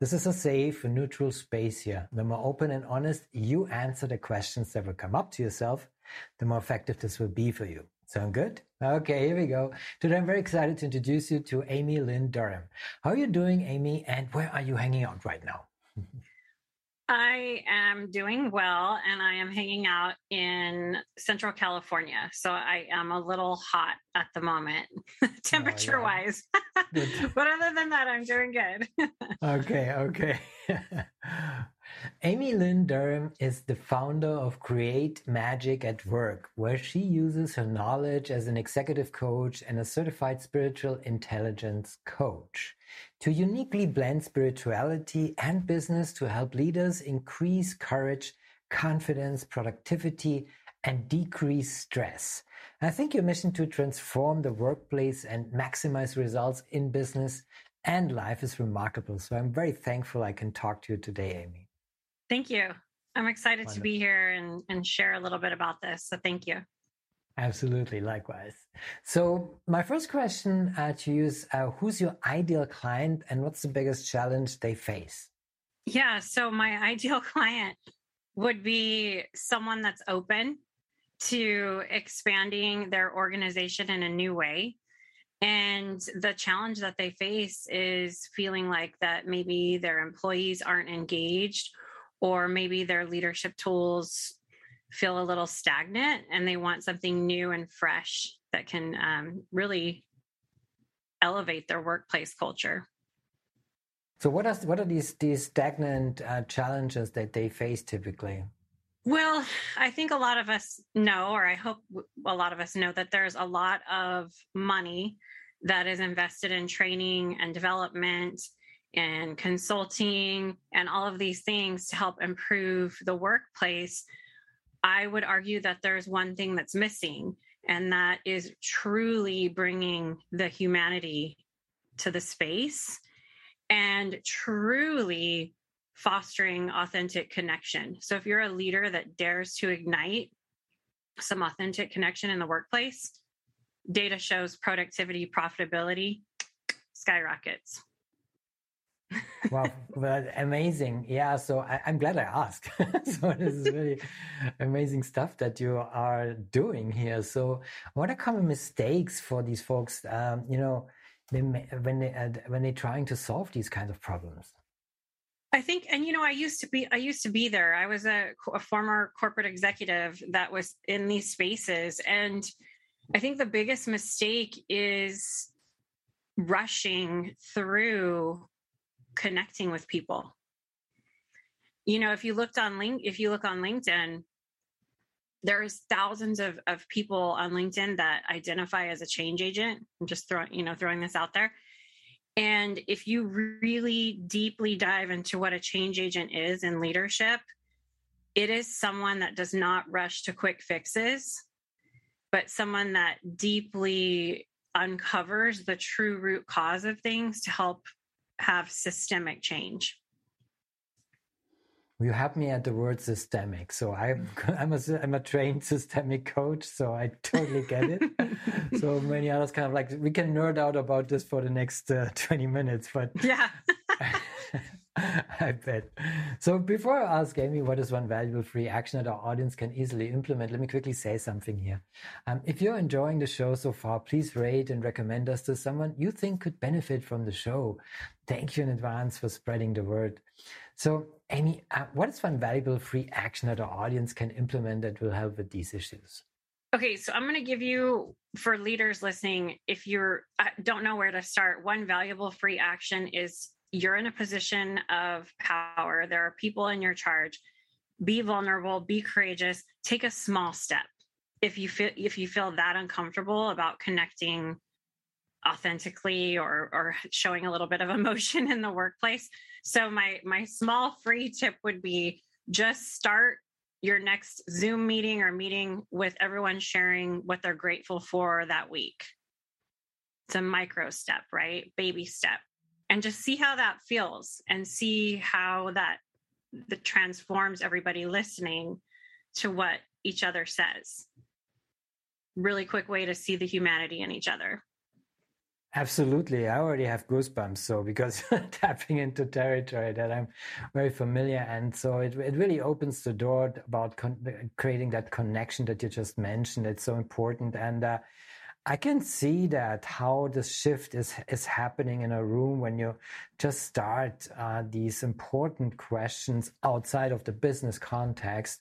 This is a safe and neutral space here. The more open and honest you answer the questions that will come up to yourself, the more effective this will be for you. Sound good? Okay, here we go. Today I'm very excited to introduce you to Amy Lynn Durham. How are you doing, Amy, and where are you hanging out right now? I am doing well and I am hanging out in Central California. So I am a little hot at the moment, temperature oh, wise. but other than that, I'm doing good. okay, okay. Amy Lynn Durham is the founder of Create Magic at Work, where she uses her knowledge as an executive coach and a certified spiritual intelligence coach to uniquely blend spirituality and business to help leaders increase courage, confidence, productivity, and decrease stress. I think your mission to transform the workplace and maximize results in business and life is remarkable. So I'm very thankful I can talk to you today, Amy. Thank you. I'm excited Wonderful. to be here and, and share a little bit about this. So thank you. Absolutely, likewise. So, my first question uh, to you is uh, Who's your ideal client and what's the biggest challenge they face? Yeah, so my ideal client would be someone that's open to expanding their organization in a new way. And the challenge that they face is feeling like that maybe their employees aren't engaged or maybe their leadership tools feel a little stagnant and they want something new and fresh that can um, really elevate their workplace culture. So, what are what are these these stagnant uh, challenges that they face typically? Well, I think a lot of us know, or I hope a lot of us know, that there's a lot of money that is invested in training and development and consulting and all of these things to help improve the workplace. I would argue that there's one thing that's missing, and that is truly bringing the humanity to the space and truly fostering authentic connection. So, if you're a leader that dares to ignite some authentic connection in the workplace, data shows productivity, profitability skyrockets wow, well, amazing. Yeah, so I, am glad I asked. so this is really amazing stuff that you are doing here. So what are common mistakes for these folks, um, you know, they, when, they, uh, when they're trying to solve these kinds of problems? I think, and you know, I used to be, I used to be there. I was a, a former corporate executive that was in these spaces. And I think the biggest mistake is rushing through connecting with people. You know, if you looked on link, if you look on LinkedIn, there's thousands of, of people on LinkedIn that identify as a change agent. I'm just throwing, you know, throwing this out there. And if you really deeply dive into what a change agent is in leadership, it is someone that does not rush to quick fixes, but someone that deeply uncovers the true root cause of things to help have systemic change. You have me at the word systemic so i'm i'm a, I'm a trained systemic coach so i totally get it. So many others kind of like we can nerd out about this for the next uh, 20 minutes but yeah I bet. So before I ask Amy what is one valuable free action that our audience can easily implement, let me quickly say something here. Um, if you're enjoying the show so far, please rate and recommend us to someone you think could benefit from the show. Thank you in advance for spreading the word. So, Amy, uh, what is one valuable free action that our audience can implement that will help with these issues? Okay, so I'm going to give you for leaders listening, if you're don't know where to start, one valuable free action is you're in a position of power. There are people in your charge. Be vulnerable, be courageous, take a small step. If you feel if you feel that uncomfortable about connecting authentically or or showing a little bit of emotion in the workplace. So my my small free tip would be just start your next Zoom meeting or meeting with everyone sharing what they're grateful for that week. It's a micro step, right? Baby step. And just see how that feels and see how that that transforms everybody listening to what each other says. Really quick way to see the humanity in each other. Absolutely. I already have goosebumps. So, because tapping into territory that I'm very familiar. And so it, it really opens the door about con- creating that connection that you just mentioned. It's so important. And uh, I can see that how the shift is is happening in a room when you just start uh, these important questions outside of the business context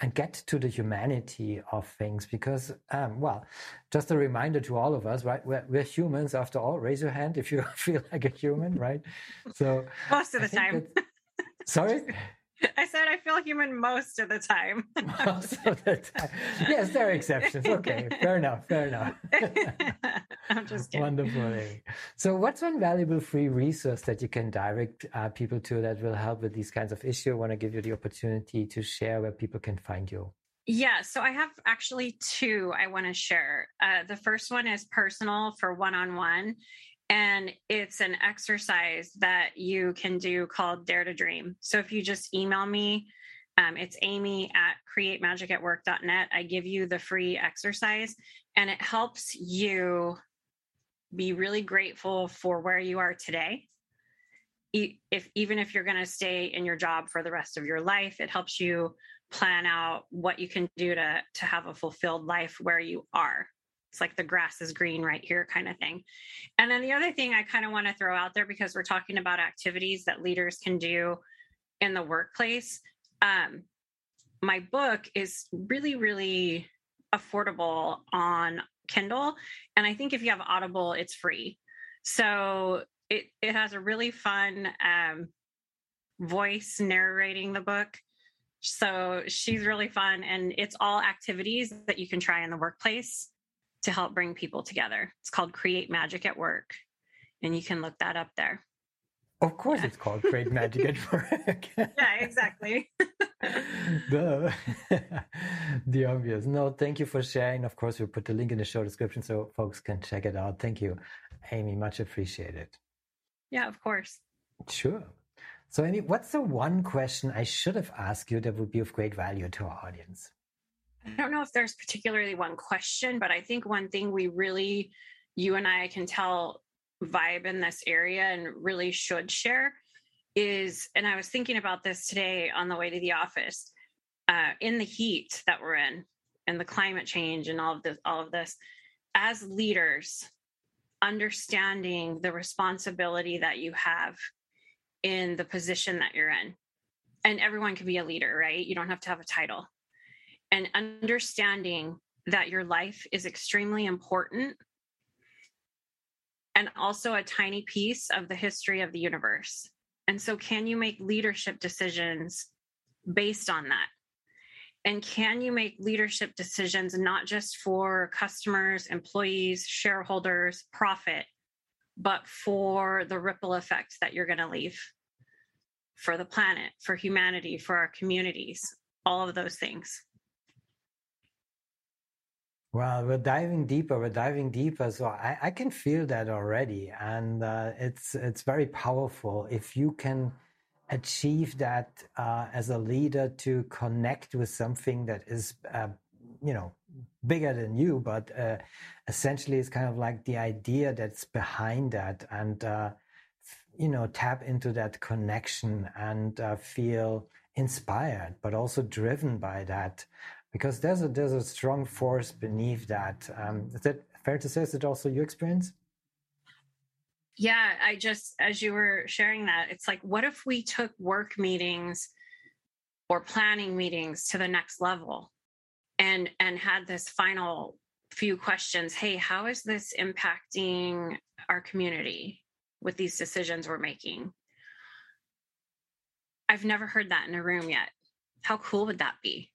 and get to the humanity of things. Because, um, well, just a reminder to all of us, right? We're, we're, humans after all. Raise your hand if you feel like a human, right? So most of the time. Sorry. I said I feel human most of the time. most of the time. Yes, there are exceptions. Okay, fair enough. Fair enough. I'm just kidding. Wonderful. So, what's one valuable free resource that you can direct uh, people to that will help with these kinds of issues? I want to give you the opportunity to share where people can find you. Yeah, so I have actually two I want to share. Uh, the first one is personal for one on one, and it's an exercise that you can do called Dare to Dream. So if you just email me, um, it's amy at createmagicatwork.net. I give you the free exercise and it helps you be really grateful for where you are today. If even if you're going to stay in your job for the rest of your life, it helps you plan out what you can do to to have a fulfilled life where you are it's like the grass is green right here kind of thing. And then the other thing I kind of want to throw out there because we're talking about activities that leaders can do in the workplace. Um, my book is really, really affordable on Kindle. And I think if you have Audible, it's free. So it, it has a really fun um, voice narrating the book. So she's really fun. And it's all activities that you can try in the workplace to help bring people together. It's called Create Magic at Work, and you can look that up there. Of course, yeah. it's called Create Magic at Work. yeah, exactly. the, the obvious. No, thank you for sharing. Of course, we'll put the link in the show description so folks can check it out. Thank you, Amy. Much appreciated. Yeah, of course. Sure. So, Amy, what's the one question I should have asked you that would be of great value to our audience? I don't know if there's particularly one question, but I think one thing we really, you and I can tell vibe in this area and really should share is, and I was thinking about this today on the way to the office, uh, in the heat that we're in and the climate change and all of this, all of this, as leaders, understanding the responsibility that you have in the position that you're in. And everyone can be a leader, right? You don't have to have a title and understanding that your life is extremely important and also a tiny piece of the history of the universe. And so, can you make leadership decisions based on that? And can you make leadership decisions not just for customers, employees, shareholders, profit, but for the ripple effect that you're going to leave for the planet, for humanity, for our communities, all of those things? Well, we're diving deeper. We're diving deeper. So I, I can feel that already, and uh, it's it's very powerful if you can achieve that uh, as a leader to connect with something that is, uh, you know, bigger than you, but uh, essentially it's kind of like the idea that's behind that, and uh, you know, tap into that connection and uh, feel inspired, but also driven by that because there's a there's a strong force beneath that. Um, is that fair to say? Is it also your experience? Yeah, I just as you were sharing that, it's like, what if we took work meetings or planning meetings to the next level, and and had this final few questions? Hey, how is this impacting our community with these decisions we're making? I've never heard that in a room yet. How cool would that be?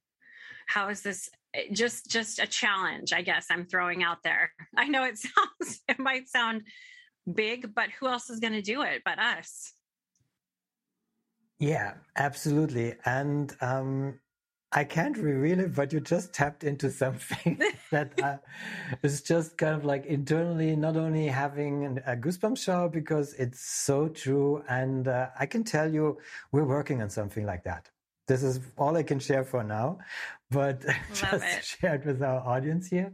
How is this eh, just just a challenge i guess i'm throwing out there i know it sounds it might sound big but who else is going to do it but us Yeah, absolutely. And um, I can't reveal it, but you just tapped into something that uh, is just kind of like internally not only having a goosebump shower because it's so true. And uh, I can tell you, we're working on something like that. This is all I can share for now, but just share it with our audience here.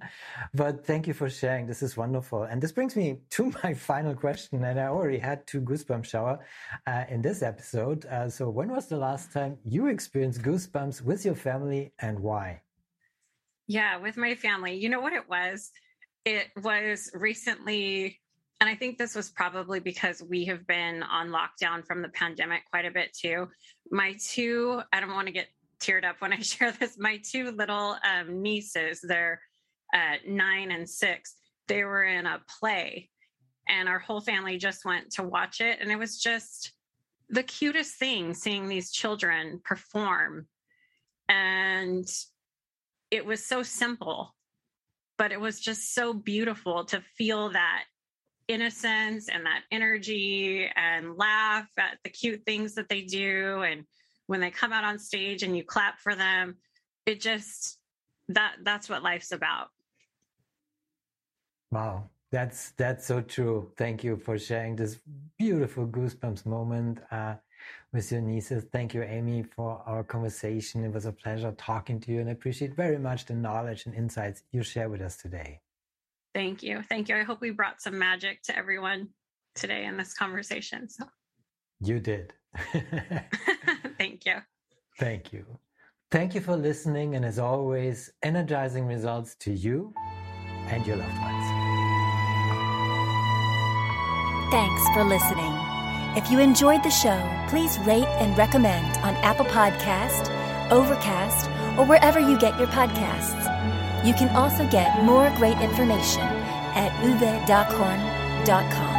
But thank you for sharing. This is wonderful. And this brings me to my final question. And I already had two goosebump shower uh, in this episode. Uh, so when was the last time you experienced goosebumps with your family and why? Yeah, with my family. You know what it was? It was recently and I think this was probably because we have been on lockdown from the pandemic quite a bit too. My two, I don't want to get teared up when I share this, my two little um, nieces, they're uh, nine and six, they were in a play and our whole family just went to watch it. And it was just the cutest thing seeing these children perform. And it was so simple, but it was just so beautiful to feel that innocence and that energy and laugh at the cute things that they do. And when they come out on stage and you clap for them it just that that's what life's about. Wow. That's that's so true. Thank you for sharing this beautiful goosebumps moment uh, with your nieces. Thank you amy for our conversation. It was a pleasure talking to you and i appreciate very much the knowledge and insights you share with us today Thank you. Thank you. I hope we brought some magic to everyone today in this conversation. So you did. Thank you. Thank you. Thank you for listening. And as always, energizing results to you and your loved ones. Thanks for listening. If you enjoyed the show, please rate and recommend on Apple Podcast, Overcast, or wherever you get your podcasts. You can also get more great information at uwedockhorn.com.